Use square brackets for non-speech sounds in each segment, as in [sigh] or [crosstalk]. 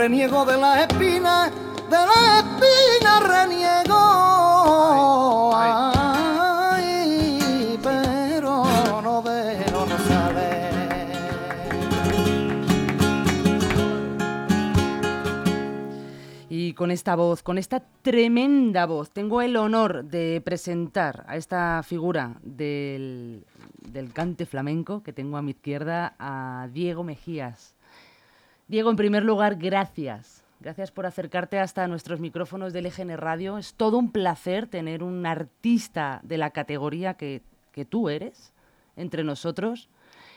reniego de las espinas, de las espinas reniego. Ay, pero no de los rosales. Y con esta voz, con esta tremenda voz, tengo el honor de presentar a esta figura del, del cante flamenco que tengo a mi izquierda, a Diego Mejías. Diego, en primer lugar, gracias. Gracias por acercarte hasta nuestros micrófonos del EGN Radio. Es todo un placer tener un artista de la categoría que, que tú eres entre nosotros.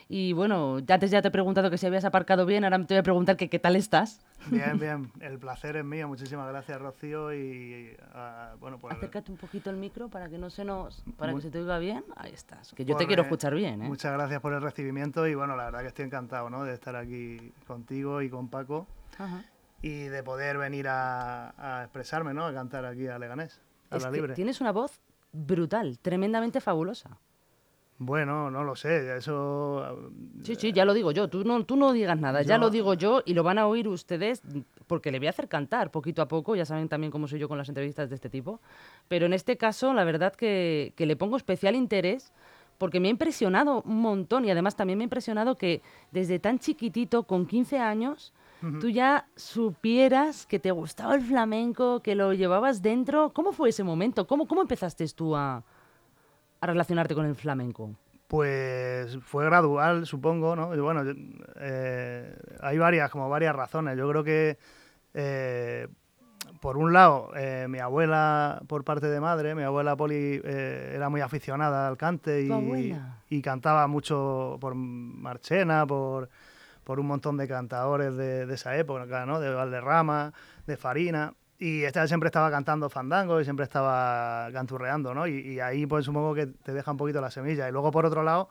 Y bueno, ya antes ya te he preguntado que si habías aparcado bien, ahora te voy a preguntar que qué tal estás. Bien, bien, el placer es mío. Muchísimas gracias, Rocío. Y uh, bueno, pues. Acércate un poquito el micro para que no se nos. para que se te oiga bien. Ahí estás. Que yo te quiero escuchar bien, ¿eh? Muchas gracias por el recibimiento y bueno, la verdad que estoy encantado, ¿no? De estar aquí contigo y con Paco. Ajá. Y de poder venir a, a, expresarme, ¿no? A cantar aquí a Leganés, a es la libre. Tienes una voz brutal, tremendamente fabulosa. Bueno, no lo sé, eso... Sí, sí, ya lo digo yo, tú no, tú no digas nada, yo... ya lo digo yo y lo van a oír ustedes porque le voy a hacer cantar poquito a poco, ya saben también cómo soy yo con las entrevistas de este tipo, pero en este caso la verdad que, que le pongo especial interés porque me ha impresionado un montón y además también me ha impresionado que desde tan chiquitito, con 15 años, uh -huh. tú ya supieras que te gustaba el flamenco, que lo llevabas dentro. ¿Cómo fue ese momento? ¿Cómo, cómo empezaste tú a, a relacionarte con el flamenco? Pues fue gradual, supongo, ¿no? Y bueno, eh, hay varias, como varias razones. Yo creo que, eh, por un lado, eh, mi abuela, por parte de madre, mi abuela Poli era muy aficionada al cante y, y, cantaba mucho por Marchena, por, por un montón de cantadores de, de esa época, ¿no? De Valderrama, de Farina. Y esta siempre estaba cantando fandango y siempre estaba canturreando, ¿no? Y, y, ahí pues supongo que te deja un poquito la semilla. Y luego por otro lado,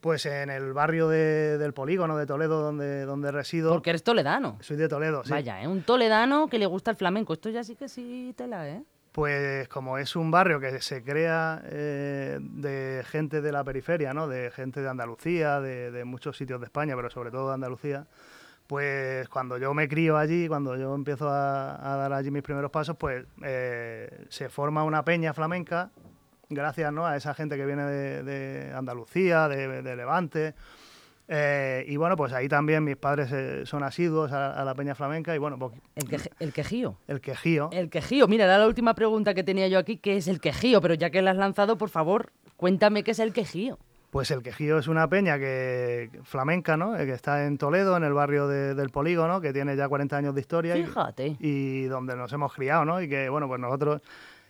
pues en el barrio de, del polígono de Toledo donde, donde resido... Porque eres toledano. Soy de Toledo, sí. Vaya, ¿eh? Un toledano que le gusta el flamenco. Esto ya sí que sí tela, ¿eh? Pues como es un barrio que se crea eh, de gente de la periferia, ¿no? De gente de Andalucía, de, de muchos sitios de España, pero sobre todo de Andalucía pues cuando yo me crío allí, cuando yo empiezo a, a dar allí mis primeros pasos, pues eh, se forma una peña flamenca, gracias ¿no? a esa gente que viene de, de Andalucía, de, de Levante. Eh, y bueno, pues ahí también mis padres eh, son asiduos a, a, la peña flamenca y bueno, pues, el, que, el quejío. El quejío. El quejío. Mira, era la última pregunta que tenía yo aquí, ¿qué es el quejío? Pero ya que la has lanzado, por favor, cuéntame qué es el quejío. Pues el Quejío es una peña que flamenca, ¿no? Que está en Toledo, en el barrio de, del Polígono, que tiene ya 40 años de historia. Fíjate. Y, y, donde nos hemos criado, ¿no? Y que, bueno, pues nosotros,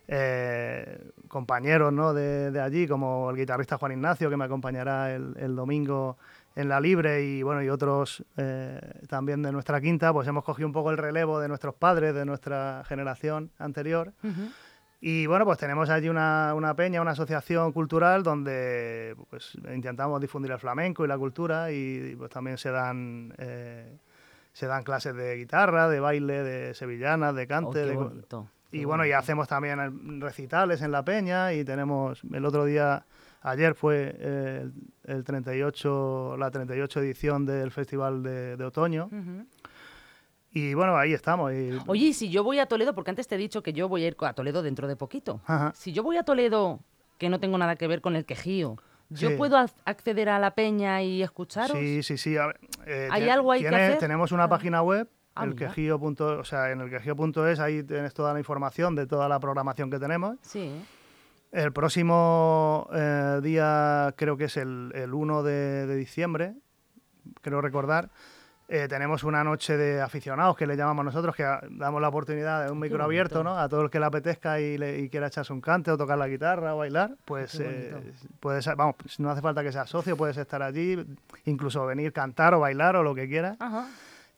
eh, compañeros, ¿no? De, de, allí, como el guitarrista Juan Ignacio, que me acompañará el, el domingo en la libre y bueno y otros eh, también de nuestra quinta pues hemos cogido un poco el relevo de nuestros padres de nuestra generación anterior uh -huh. Y bueno, pues tenemos allí una, una, peña, una asociación cultural donde pues, intentamos difundir el flamenco y la cultura y pues también se dan, eh, se dan clases de guitarra, de baile, de sevillanas, de cante. Oh, bonito, y bueno, y hacemos también recitales en la peña y tenemos el otro día, ayer fue eh, el, el, 38, la 38 edición del Festival de, de Otoño. Uh -huh. Y bueno, ahí estamos. Y... Oye, si yo voy a Toledo, porque antes te he dicho que yo voy a ir a Toledo dentro de poquito. Ajá. Si yo voy a Toledo, que no tengo nada que ver con el quejío, ¿yo sí. puedo acceder a la peña y escucharos? Sí, sí, sí. Ver, eh, ¿Hay algo ahí tiene, que hacer? Tenemos una ah. página web, ah, el quejío. o sea, en el quejío.es, ahí tienes toda la información de toda la programación que tenemos. Sí. El próximo eh, día, creo que es el, el 1 de, de diciembre, creo recordar, eh, tenemos una noche de aficionados que le llamamos nosotros, que damos la oportunidad de un micro abierto ¿no? a todo el que le apetezca y, le, y, quiera echarse un cante o tocar la guitarra o bailar, pues eh, puedes, vamos, no hace falta que seas socio, puedes estar allí, incluso venir cantar o bailar o lo que quieras. Ajá.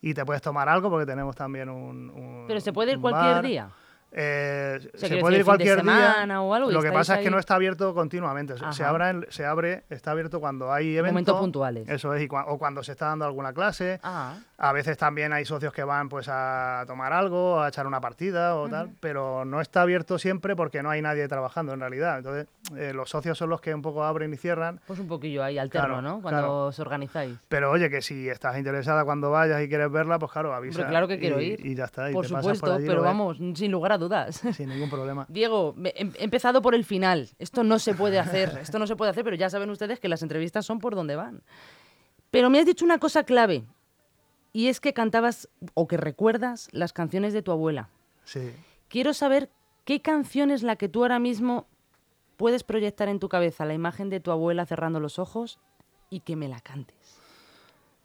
Y te puedes tomar algo porque tenemos también un... un Pero se puede ir cualquier bar. día. Eh, se puede ir cualquier día. algo, Lo que pasa es que no está abierto continuamente. Se- abre, se abre, está abierto cuando hay eventos. Momentos puntuales. Eso es, y o cuando se está dando alguna clase. Ah, A veces también hay socios que van pues a tomar algo, a echar una partida o tal, pero no está abierto siempre porque no hay nadie trabajando en realidad. Entonces, eh, los socios son los que un poco abren y cierran. pues un poquillo ahí alterno, Claro, ¿no? Cuando claro. os organizáis. Pero oye, que si estás interesada cuando vayas y quieres verla, pues claro, avisa. Hombre, claro que quiero y, ir. Y ya está. y Por te pasas supuesto, por allí pero vamos, sin lugar a dudas. [laughs] Sin ningún problema. Diego, me- em- he empezado por el final. Esto no se puede hacer, esto no se puede hacer, pero ya saben ustedes que las entrevistas son por donde van. Pero me has dicho una cosa clave, y es que cantabas o que recuerdas las canciones de tu abuela. Sí. Quiero saber qué canción es la que tú ahora mismo puedes proyectar en tu cabeza, la imagen de tu abuela cerrando los ojos y que me la cantes.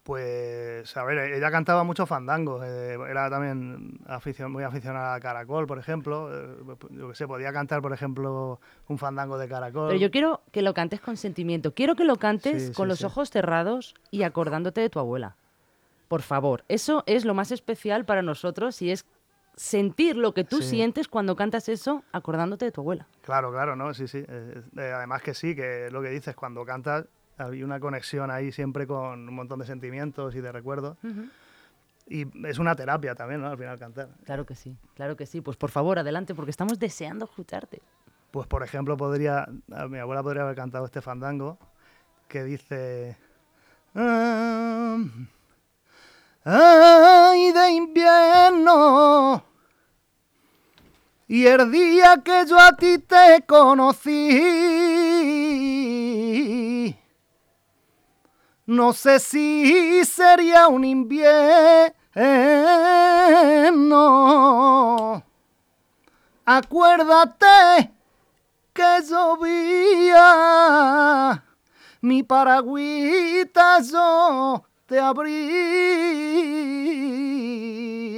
Pues, a ver, ella cantaba mucho fandango. eh, era también aficion- muy aficionada a Caracol, por ejemplo. eh, yo que sé, podía cantar, por ejemplo, un fandango de Caracol. Pero yo quiero que lo cantes con sentimiento. Quiero que lo cantes Sí, con sí, los sí. ojos cerrados y acordándote de tu abuela. Por favor, eso es lo más especial para nosotros y es sentir lo que tú sientes cuando cantas eso acordándote de tu abuela. Claro, claro, ¿no? Sí, sí. eh, además que sí, que lo que dices, cuando cantas hay una conexión ahí siempre con un montón de sentimientos y de recuerdos. Y es una terapia también, ¿no? Al final cantar. Claro que sí, claro que sí. Pues por favor, adelante, porque estamos deseando escucharte. Pues por ejemplo, podría, mi abuela podría haber cantado este fandango que dice... "Ah, Ay, de invierno. Y el día que yo a ti te conocí, no sé si sería un invierno. Acuérdate que llovía, mi paragüita yo te abrí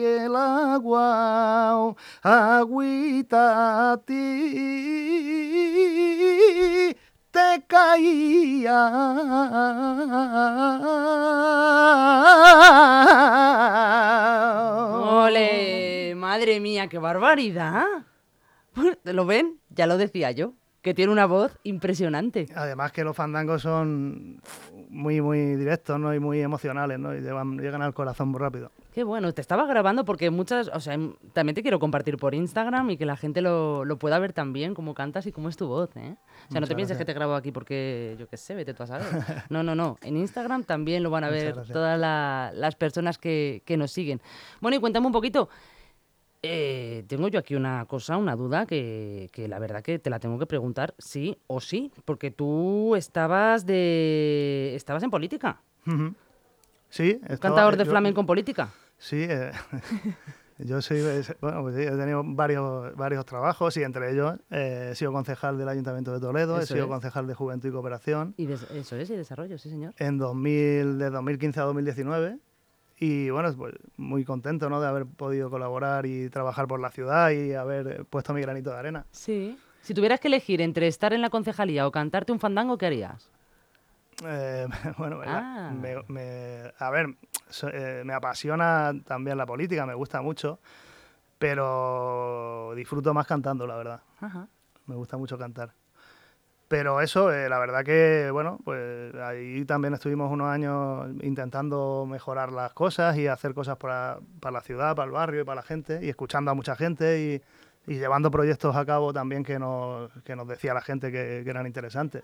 el agua, agüita a ti te caía. ¡Ole! ¡Madre mía, qué barbaridad! ¿Lo ven? Ya lo decía yo, que tiene una voz impresionante. Además que los fandangos son muy, muy directos, ¿no? Y muy emocionales, ¿no? Y llevan- llegan al corazón muy rápido. Qué bueno, te estaba grabando porque muchas, o sea, también te quiero compartir por Instagram y que la gente lo, lo pueda ver también, cómo cantas y cómo es tu voz, ¿eh? O sea, no te pienses que te grabo aquí porque, yo qué sé, vete tú a saber. [laughs] No, no, no. En Instagram también lo van a Muchas ver gracias. todas la- las personas que, que nos siguen. Bueno, y cuéntame un poquito. eh, tengo yo aquí una cosa, una duda que, que la verdad que te la tengo que preguntar sí o sí, porque tú estabas de estabas en política. Sí. estaba- cantador de yo- flamenco en política. Sí, eh, [laughs] yo soy, bueno, pues sí, he tenido varios, varios trabajos y entre ellos eh, he sido concejal del Ayuntamiento de Toledo, he sido es. concejal de Juventud y Cooperación Y des- eso es, y desarrollo, sí señor. en 2000, de 2015 a 2019 y bueno, pues muy contento ¿no? de haber podido colaborar y trabajar por la ciudad y haber puesto mi granito de arena. Sí. Si tuvieras que elegir entre estar en la concejalía o cantarte un fandango, ¿qué harías? Eh, [laughs] bueno, Ah. me- me- a ver, eh, me apasiona también la política, me gusta mucho, pero disfruto más cantando, la verdad. Ajá. Me gusta mucho cantar. Pero eso, eh, la verdad que, bueno, pues ahí también estuvimos unos años intentando mejorar las cosas y hacer cosas para, para la ciudad, para el barrio y para la gente, y escuchando a mucha gente y, y llevando proyectos a cabo también que nos, que nos decía la gente que, que eran interesantes.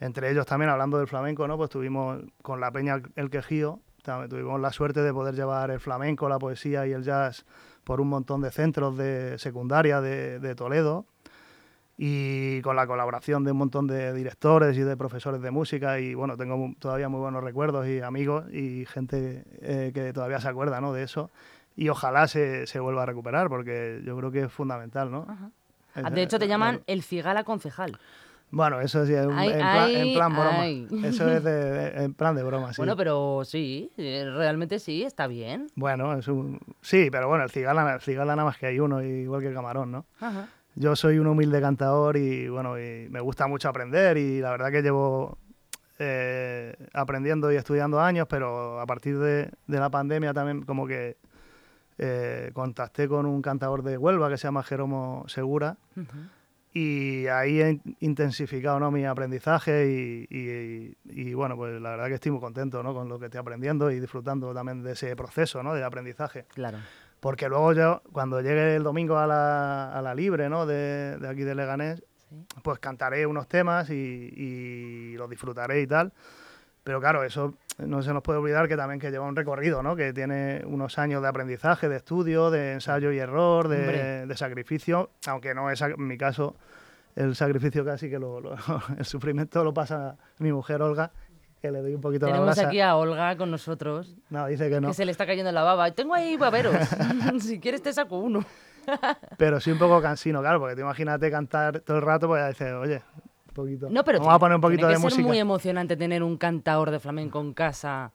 Entre ellos también, hablando del flamenco, ¿no? Pues tuvimos con la Peña El Quejío, tuvimos la suerte de poder llevar el flamenco, la poesía y el jazz por un montón de centros de secundaria de, de Toledo y con la colaboración de un montón de directores y de profesores de música y bueno, tengo todavía muy buenos recuerdos y amigos y gente eh, que todavía se acuerda ¿no? de eso y ojalá se, se vuelva a recuperar porque yo creo que es fundamental, ¿no? Ajá. Ah, De hecho, te llaman el cigala concejal. Bueno, eso sí, es un- Ay, en, plan, en ay, plan broma. ay. Eso es de, de- en plan de broma, sí. Bueno, pero sí, eh, realmente sí, está bien. Bueno, es un... Sí, pero bueno, el cigala, el cigala nada más que hay uno, igual que el camarón, ¿no? Ajá. Yo soy un humilde cantador y bueno, y me gusta mucho aprender y la verdad que llevo eh, aprendiendo y estudiando años, pero a partir de, de la pandemia también como que eh, contacté con un cantador de Huelva que se llama Jeromo Segura. Y ahí he intensificado ¿no? mi aprendizaje y, y- y, bueno, pues la verdad que estoy muy contento ¿no? con lo que estoy aprendiendo y disfrutando también de ese proceso ¿no? de aprendizaje. Claro. Porque luego yo, cuando llegue el domingo a la, a la libre ¿no? de, de aquí de Leganés, Sí. pues cantaré unos temas y, y los disfrutaré y tal. Pero claro, eso no se nos puede olvidar que también que lleva un recorrido, ¿no? Que tiene unos años de aprendizaje, de estudio, de ensayo y error, de, sacrificio, aunque no es en mi caso el sacrificio casi que lo, lo- [laughs] el sufrimiento lo pasa mi mujer Olga, que le doy un poquito la Tenemos brasa. aquí a Olga con nosotros, No, dice que no, que se le está cayendo la baba. Tengo ahí baberos. [laughs] si quieres te saco uno. [laughs] pero sí un poco cansino, claro, porque te imagínate cantar todo el rato, pues ya dices, oye, poquito. No, pero Vamos a poner un tiene poquito que de ser música. muy emocionante tener un cantador de flamenco en casa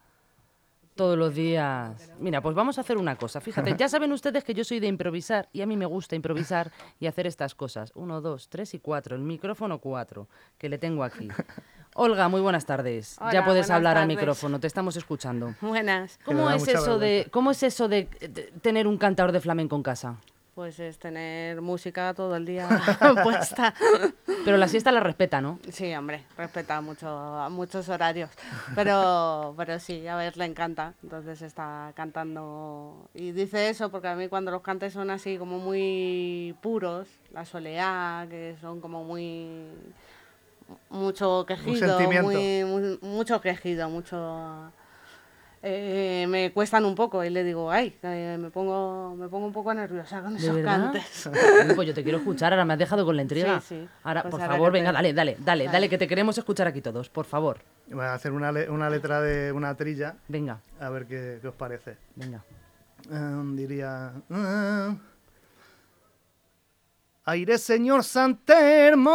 todos los días. Mira, pues vamos a hacer una cosa. Fíjate, ya saben ustedes que yo soy de improvisar y a mí me gusta improvisar y hacer estas cosas. Uno, dos, tres y cuatro. El micrófono cuatro, que le tengo aquí. Olga, muy buenas tardes. ya puedes hablar al micrófono, te estamos escuchando. Buenas. Que ¿Cómo es, eso de. ¿Cómo es eso de, de tener un cantador de flamenco en casa? Pues es tener música todo el día [laughs] puesta. Pero la siesta la respeta, ¿no? Sí, hombre, respeta mucho muchos horarios. Pero, pero sí, a ver, le encanta. Entonces está cantando. Y dice eso porque a mí cuando los cantes son así como muy puros, la soleá, que son como muy. mucho quejido, sentimiento. muy, muy- mucho quejido, mucho. Eh, me cuestan un poco y le digo, ay, eh, me pongo me pongo un poco nerviosa con ¿De esos verdad? cantes. [laughs] Uy, pues yo te quiero escuchar, ahora me has dejado con la intriga. Sí, sí. Ahora, Pues por ahora favor, te- venga, dale, dale, dale, dale, que te queremos escuchar aquí todos, por favor. Voy a hacer una, le- una letra de una trilla, Venga, a ver qué, qué os parece. venga. Em, diría... em, aire, señor Santermo,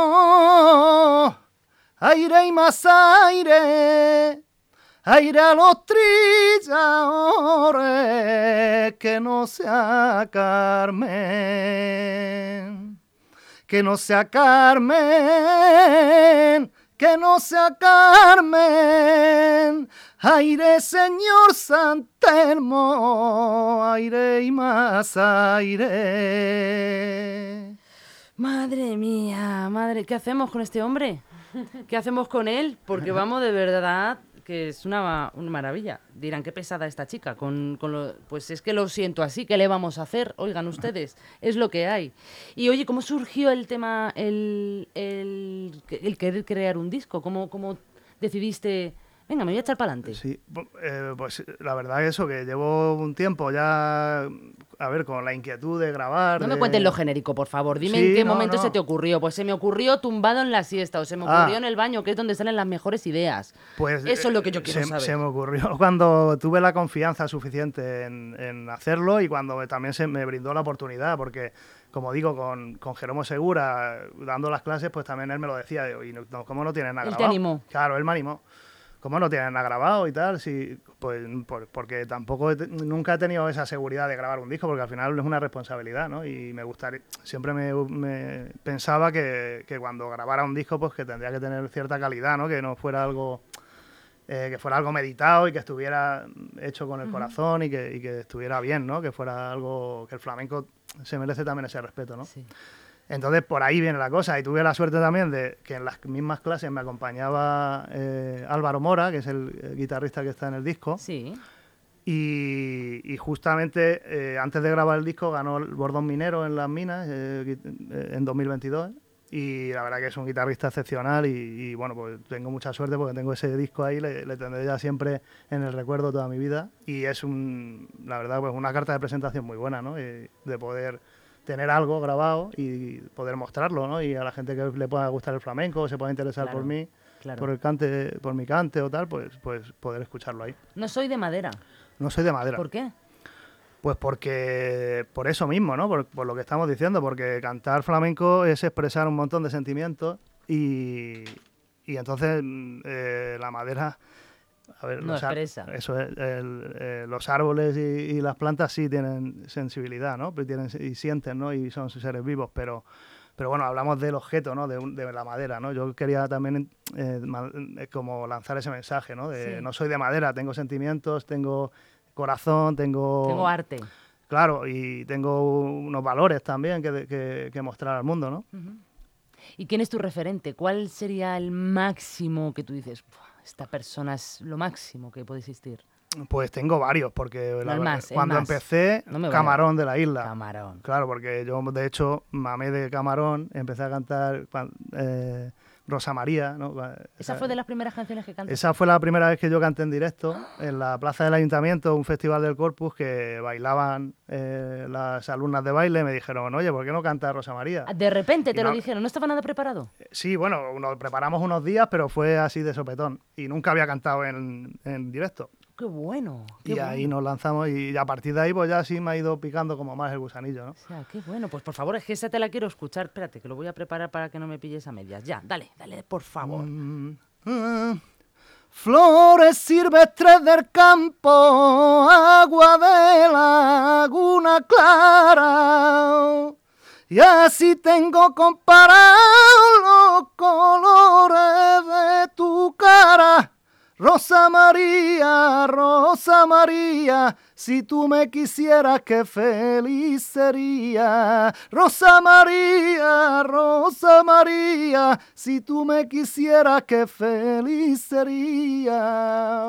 aire y más aire, aire a los trilladores, que no sea Carmen, que no sea Carmen, que no sea Carmen, aire señor Santelmo, aire y más aire. Madre mía, madre, ¿qué hacemos con este hombre? ¿Qué hacemos con él? Porque vamos, de verdad, que es una, una maravilla. Dirán, qué pesada esta chica. Con, con lo- pues es que lo siento así, ¿qué le vamos a hacer? Oigan ustedes, [laughs] es lo que hay. Y oye, ¿cómo surgió el tema, el, el, el querer crear un disco? ¿Cómo, cómo decidiste, venga, me voy a echar para adelante? Sí, eh, pues la verdad es eso, que llevo un tiempo ya, a ver, con la inquietud de grabar. No me de- cuentes lo genérico, por favor. Dime Sí, en qué no, momento no. se te ocurrió. Pues se me ocurrió tumbado en la siesta o se me Ah. ocurrió en el baño, que es donde salen las mejores ideas. Pues, Eso es lo que yo eh, quiero se, saber. se me ocurrió [laughs] cuando tuve la confianza suficiente en, en hacerlo y cuando también se me brindó la oportunidad, porque, como digo, con, con Jeromo Segura, dando las clases, pues también él me lo decía, y no, ¿cómo no tienes nada Él te animó. Claro, él me animó. ¿Cómo no tienes nada grabado y tal? Sí, pues por- porque tampoco he nunca he tenido esa seguridad de grabar un disco, porque al final es una responsabilidad, ¿no? Y me gustaría, siempre me, me pensaba que, que cuando grabara un disco, pues que tendría que tener cierta calidad, ¿no? Que no fuera algo eh, que fuera algo meditado y que estuviera hecho con el corazón y que, y que estuviera bien, ¿no? Que fuera algo que el flamenco se merece también ese respeto, ¿no? Sí. Entonces por ahí viene la cosa y tuve la suerte también de que en las mismas clases me acompañaba eh, Álvaro Mora, que es el, eh, guitarrista que está en el disco, Sí. y, y justamente eh, antes de grabar el disco ganó el Bordón Minero en las minas eh, eh, en 2022 y la verdad que es un guitarrista excepcional y, y, bueno, pues tengo mucha suerte porque tengo ese disco ahí, le, le tendré ya siempre en el recuerdo toda mi vida y es un, la verdad pues una carta de presentación muy buena, ¿no? Y de poder tener algo grabado y poder mostrarlo, ¿no? Y a la gente que le pueda gustar el flamenco, se pueda interesar Claro, por mí, claro. por el cante, por mi cante o tal, pues, pues poder escucharlo ahí. No soy de madera. No soy de madera. ¿Por qué? Pues porque, por eso mismo, ¿no? Por, por lo que estamos diciendo, porque cantar flamenco es expresar un montón de sentimientos y, y entonces mm, eh, la madera... A ver, No expresa. Eso es, el- eh, los árboles y, y las plantas sí tienen sensibilidad, ¿no? Pues tienen, y sienten, ¿no? Y son seres vivos, pero, pero bueno, hablamos del objeto, ¿no? De, un- de la madera, ¿no? Yo quería también eh, eh, como lanzar ese mensaje, ¿no? De Sí. no soy de madera, tengo sentimientos, tengo corazón, tengo... Tengo arte. claro, y tengo unos valores también que, que- que mostrar al mundo, ¿no? ¿Y quién es tu referente? ¿Cuál sería el máximo que tú dices, "Buah, esta persona es lo máximo que puede existir? Pues tengo varios, porque la- más, cuando empecé, No. Camarón de la Isla. Camarón. Claro, porque yo de hecho mamé de Camarón, empecé a cantar eh, Rosa María, ¿no? ¿Esa fue de las primeras canciones que cantaste? Esa fue la primera vez que yo canté en directo en la plaza del ayuntamiento, un festival del Corpus que bailaban eh, las alumnas de baile. Me dijeron, oye, ¿por qué no canta Rosa María? Ah, De repente Y te lo dijeron, ¿no estaba nada preparado? Sí, bueno, nos preparamos unos días, pero fue así de sopetón. Y nunca había cantado en, en directo. ¡Qué bueno! qué Y ahí bueno. nos lanzamos y a partir de ahí pues ya sí me ha ido picando como más el gusanillo, ¿no? O sea, qué bueno. Pues por favor, es que esa te la quiero escuchar. Espérate, que lo voy a preparar para que no me pilles a medias. Ya, dale, dale, por favor. Mm, ah. Flores silvestres del campo, agua de laguna clara. Y así tengo comparados los colores de tu cara. Rosa María, Rosa María, si tú me quisieras, qué feliz sería. Rosa María, Rosa María, si tú me quisieras, qué feliz sería.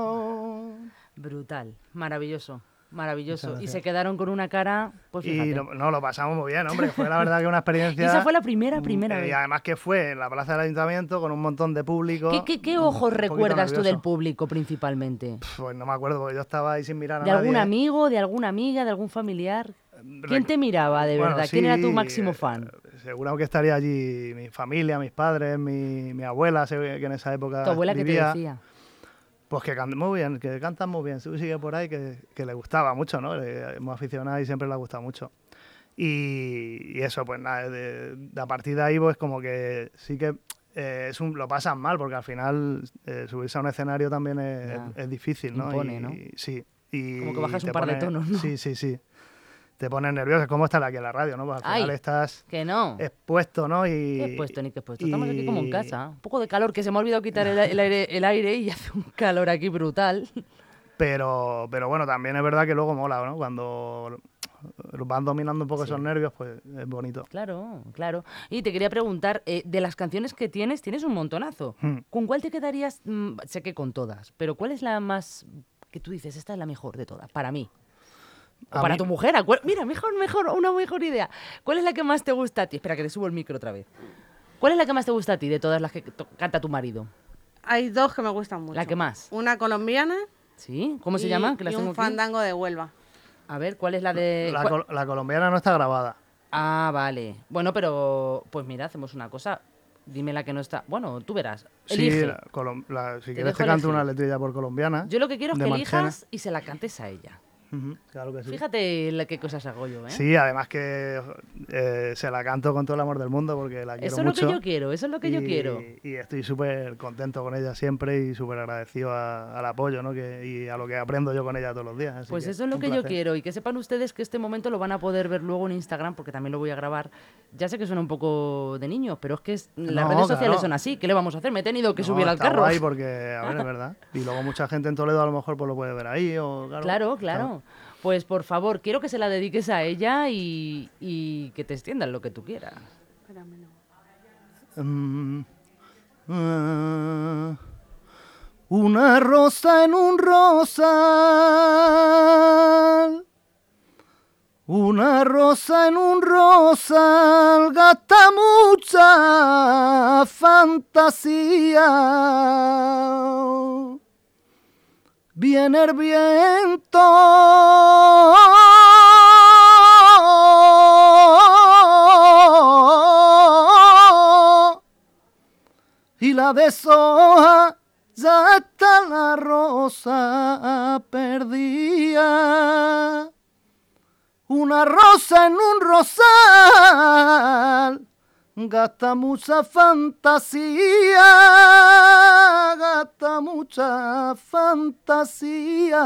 Brutal, maravilloso, maravilloso. Y se quedaron con una cara, pues Y lo- no, lo pasamos muy bien, hombre. Fue la verdad que una experiencia. [laughs] Esa fue la primera, primera Mm, vez. Y además que fue en la plaza del ayuntamiento con un montón de público. ¿Qué, qué, ojos recuerdas tú del público principalmente? Pues no me acuerdo, porque yo estaba ahí sin mirar a ¿De algún amigo, de alguna amiga, de algún familiar? ¿Quién Rec- te miraba de Bueno, verdad? ¿Quién era tu máximo eh, fan? Seguro que estaría allí mi familia, mis padres, mi, mi abuela, que en esa época ¿Tu abuela qué te decía? Pues que cantan muy bien, que cantan muy bien. Su sigue por ahí, que, que le gustaba mucho, ¿no? Es muy aficionada y siempre le ha gustado mucho. Y, y eso, pues nada, de, de a partir de ahí, pues como que sí que eh, es un, lo pasan mal, porque al final eh, subirse a un escenario también es, difícil, ¿no? Impone, y, ¿no? Sí. Y Como que bajas un par de tonos, ¿no? Sí, sí, sí. Te pones nervioso, es como estar aquí en la radio, ¿no? Pues al final Ay. estás Que no. expuesto, ¿no? Y, ¿Qué puesto ni qué puesto? Estamos aquí como en casa. Un poco de calor, que se me ha olvidado quitar el, el aire, el aire y [laughs] hace un calor aquí brutal. Pero, pero bueno, también es verdad que luego mola, ¿no? Cuando van dominando un poco esos nervios, pues es bonito. Claro, claro. Y te quería preguntar, eh, de las canciones que tienes, tienes un montonazo. Hmm. ¿Con cuál te quedarías? Mm, sé que con todas, pero ¿cuál es la más que tú dices, esta es la mejor de todas, para mí? O para mí- tu mujer. acuer- Mira, mejor, mejor, una mejor idea. ¿Cuál es la que más te gusta a ti? Espera, que te subo el micro otra vez. ¿Cuál es la que más te gusta a ti de todas las que canta tu marido? Hay dos que me gustan mucho. ¿La que más? Una colombiana. ¿Sí? ¿Cómo se y- llama? Que las y tengo un aquí. fandango de Huelva. A ver, ¿cuál es la de...? La, cuál- col- la colombiana no está grabada. Ah, vale. Bueno, pero pues mira, hacemos una cosa. Dime la que no está. Bueno, tú verás. Sí, la la- si Te quieres te canto elegir. una letrilla por colombiana. Yo lo que quiero es que Marchena. elijas y se la cantes a ella. Claro que sí. Fíjate la qué cosas hago yo, ¿eh? Sí, además que eh, se la canto con todo el amor del mundo porque la quiero eso es lo mucho. que yo quiero, eso es lo que yo quiero. Y estoy súper contento con ella siempre y súper agradecido a- al apoyo ¿no? que, y a lo que aprendo yo con ella todos los días. así Pues que eso es lo que yo quiero y que sepan ustedes que este momento lo van a poder ver luego en Instagram porque también lo voy a grabar. Ya sé que suena un poco de niños, pero es que es- las No, redes sociales claro. son así. ¿Qué le vamos a hacer? Me he tenido que No, subir al carro. guay [laughs] porque, a ver, es verdad. Y luego mucha gente en Toledo a lo mejor pues lo puede ver ahí o claro. Claro, claro. Pues por favor, quiero que se la dediques a ella y, y que te extiendan lo que tú quieras. Espérame, no. Mm, ah, una rosa en un rosal. Una rosa en un rosal gasta mucha fantasía. Viene el viento y la deshoja ya está la rosa perdida. Una rosa en un rosal gasta mucha fantasía, gasta mucha fantasía.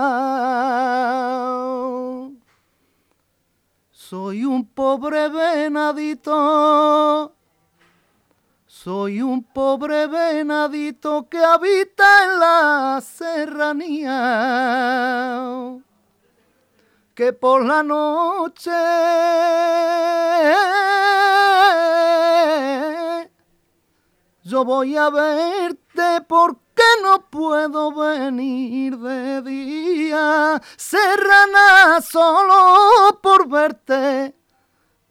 Soy un pobre venadito, soy un pobre venadito que habita en la serranía que por la noche yo voy a verte porque no puedo venir de día. Serrana solo por verte.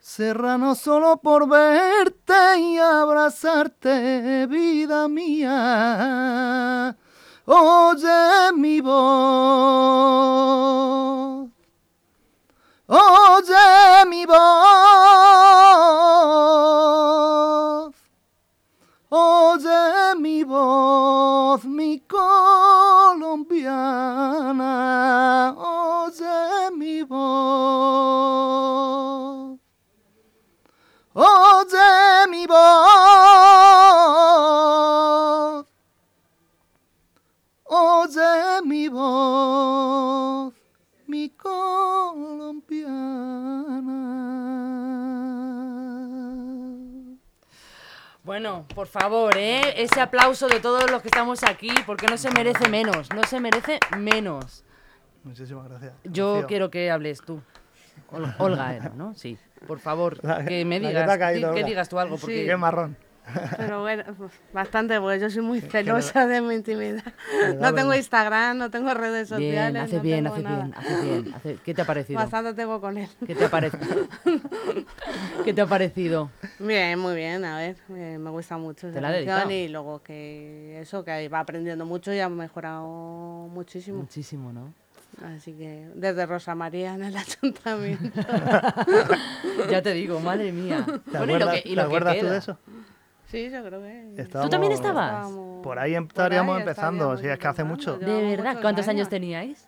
Serrano solo por verte y abrazarte, vida mía. Oye mi voz. Oye mi voz. Colombiana. Oye mi voz. Por favor, ¿eh? Ese aplauso de todos los que estamos aquí, porque no se merece menos, no se merece menos. Muchísimas gracias. Yo Rocío. quiero que hables tú. Ol- Olga era, ¿no? Sí. Por favor, La- que me que digas, ha caído, que digas tú algo, Sí. porque Qué marrón. Pero bueno, pues, bastante, porque yo soy muy celosa de mi intimidad. da No tengo. Instagram, no tengo redes sociales. bien, hace no bien, tengo hace nada. bien, hace bien. hace- ¿Qué te ha parecido? Bastante tengo con él. ¿Qué te ha parecido? [laughs] ¿Qué te ha parecido? Bien, muy bien, a ver, eh, me gusta mucho ¿Te la dedicado? y luego que eso, que va aprendiendo mucho y ha mejorado muchísimo. Muchísimo, ¿no? Así que desde Rosa María en el ayuntamiento. [laughs] Ya te digo, madre mía. ¿Te Bueno, y lo acuerdas, que, y te lo que acuerdas tú de eso? Sí, yo creo que... Estábamos- también estabas? estábamos- Por ahí por estaríamos ahí empezando, si es que hace mucho. De verdad, ¿cuántos años teníais?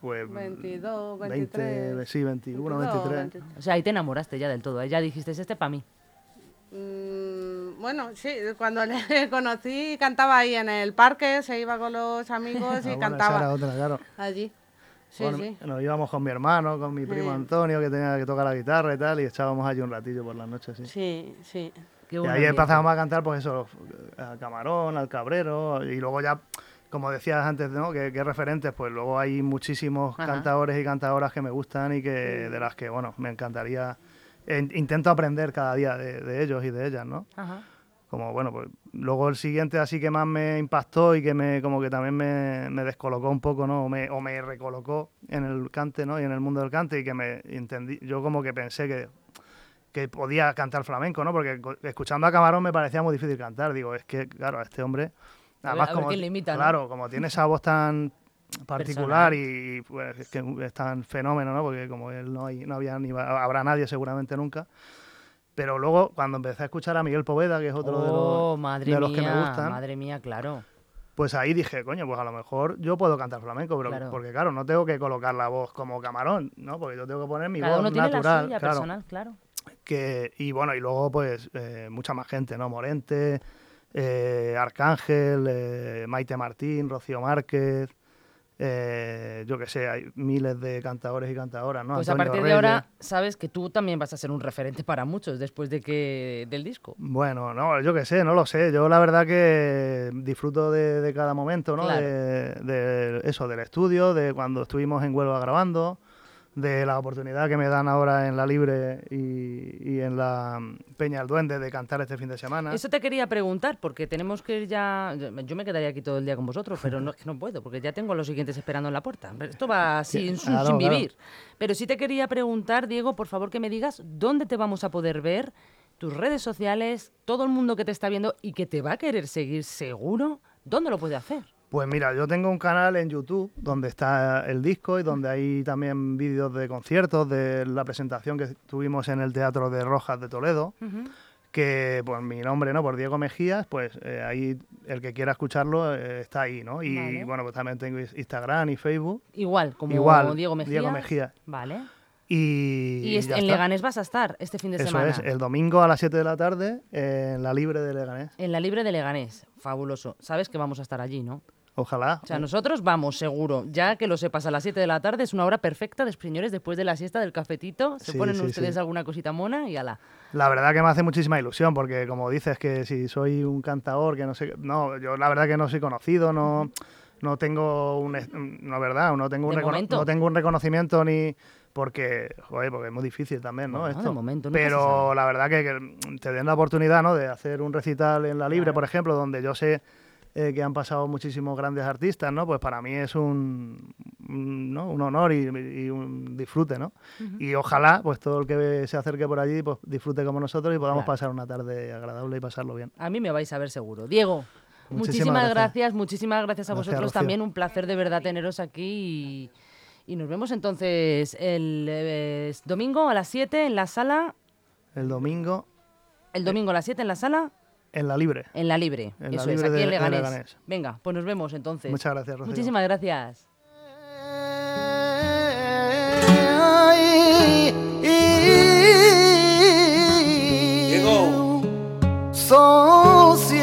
Pues 22, 20, 23. sí, 21, 22, 23. O sea, ahí te enamoraste ya del todo. Ahí ya dijiste, este para mí. Mm, bueno, sí, cuando le [laughs] conocí cantaba ahí en el parque, se iba con los amigos Ah, y esa cantaba era otra, claro. allí. Sí, Bueno, sí. Nos íbamos con mi hermano, con mi primo Sí. Antonio, que tenía que tocar la guitarra y tal, y echábamos allí un ratillo por las noches, sí. Sí, sí. Qué Y ahí empezábamos a cantar, pues eso, al camarón, al cabrero, y luego ya, como decías antes, ¿no? Que, que referentes, pues luego hay muchísimos Ajá. cantadores y cantadoras que me gustan y que de las que, bueno, me encantaría, eh, intento aprender cada día de, de ellos y de ellas, ¿no? Ajá. Como, bueno, pues luego el siguiente así que más me impactó y que me, como que también me, me descolocó un poco, ¿no? O me, o me recolocó en el cante, ¿no? Y en el mundo del cante y que me entendí, yo como que pensé que, que podía cantar flamenco, ¿no? Porque escuchando a Camarón me parecía muy difícil cantar. Digo, es que, claro, a este hombre... A ver- a ver como. Claro, como tiene esa voz tan particular y, pues es que es tan fenómeno, ¿no? Porque como él no, hay, no había ni va- habrá nadie seguramente nunca. Pero luego, cuando empecé a escuchar a Miguel Poveda, que es otro de Oh, los, madre de los mía, que me gustan, madre mía, claro. pues ahí dije, coño, pues a lo mejor yo puedo cantar flamenco, pero Claro. porque claro, no tengo que colocar la voz como camarón, ¿no? Porque yo tengo que poner mi Cada voz uno tiene natural, la suya claro. personal, claro. Que, y bueno, y luego pues eh, mucha más gente, ¿no? Morente, eh, Arcángel, eh, Maite Martín, Rocío Márquez, eh, yo qué sé, hay miles de cantadores y cantadoras, ¿no? Pues a partir de ahora sabes que tú también vas a ser un referente para muchos después de que del disco. Bueno, no, yo qué sé, no lo sé. Yo la verdad que disfruto de, de cada momento, ¿no? Claro. De, de eso, del estudio, de cuando estuvimos en Huelva grabando, de la oportunidad que me dan ahora en la Libre y, y en la mm, Peña del Duende de cantar este fin de semana. Eso te quería preguntar, porque tenemos que ir ya. Yo me quedaría aquí todo el día con vosotros, pero no, es que no puedo, porque ya tengo a los siguientes esperando en la puerta. Esto va [laughs] sin, claro, sin claro. vivir. Pero sí te quería preguntar, Diego, por favor que me digas dónde te vamos a poder ver, tus redes sociales, todo el mundo que te está viendo y que te va a querer seguir seguro, ¿dónde lo puede hacer? Pues mira, yo tengo un canal en YouTube donde está el disco y donde hay también vídeos de conciertos, de la presentación que tuvimos en el Teatro de Rojas de Toledo. que pues mi nombre, ¿no? Por Diego Mejías, pues eh, ahí el que quiera escucharlo eh, está ahí, ¿no? Y Vale. bueno, pues también tengo Instagram y Facebook. Igual, como Igual, Diego Mejía. Diego Mejía. Vale. Y, Y, es- ya en está. Leganés vas a estar este fin de Eso semana. es, el domingo a las 7 de la tarde en la Libre de Leganés. En la Libre de Leganés. Fabuloso. Sabes que vamos a estar allí, ¿no? Ojalá. O sea, nosotros vamos, seguro. Ya que lo sepas, a las 7 de la tarde es una hora perfecta, de señores, después de la siesta del cafetito. Se Sí, ponen sí, ustedes sí. alguna cosita mona y ala. La verdad que me hace muchísima ilusión porque como dices que si soy un cantador que no sé, no, yo la verdad que no soy conocido, no no tengo un, no verdad, no tengo un, recono- no tengo un reconocimiento ni porque, joder, porque es muy difícil también, ¿no? Bueno, de momento Pero la verdad que, que te den la oportunidad, ¿no? De hacer un recital en la libre, por ejemplo, donde yo sé eh, que han pasado muchísimos grandes artistas, ¿no? Pues para mí es un, ¿no? un honor y, y un disfrute, ¿no? Y ojalá, pues todo el que se acerque por allí, pues disfrute como nosotros y podamos Claro. pasar una tarde agradable y pasarlo bien. A mí me vais a ver seguro. Diego, Muchísimas muchísimas gracias. gracias. muchísimas gracias a Gracias, vosotros Rocío. también. Un placer de verdad teneros aquí y, y nos vemos entonces el eh, domingo a las 7 en la sala. El domingo. El domingo a las 7 en la sala. En la libre. En la libre. En Eso la libre es, aquí de, en, Leganés. Leganés. Venga, pues nos vemos entonces. Muchas gracias, Rocío. Muchísimas gracias. Llegó. Sosiega.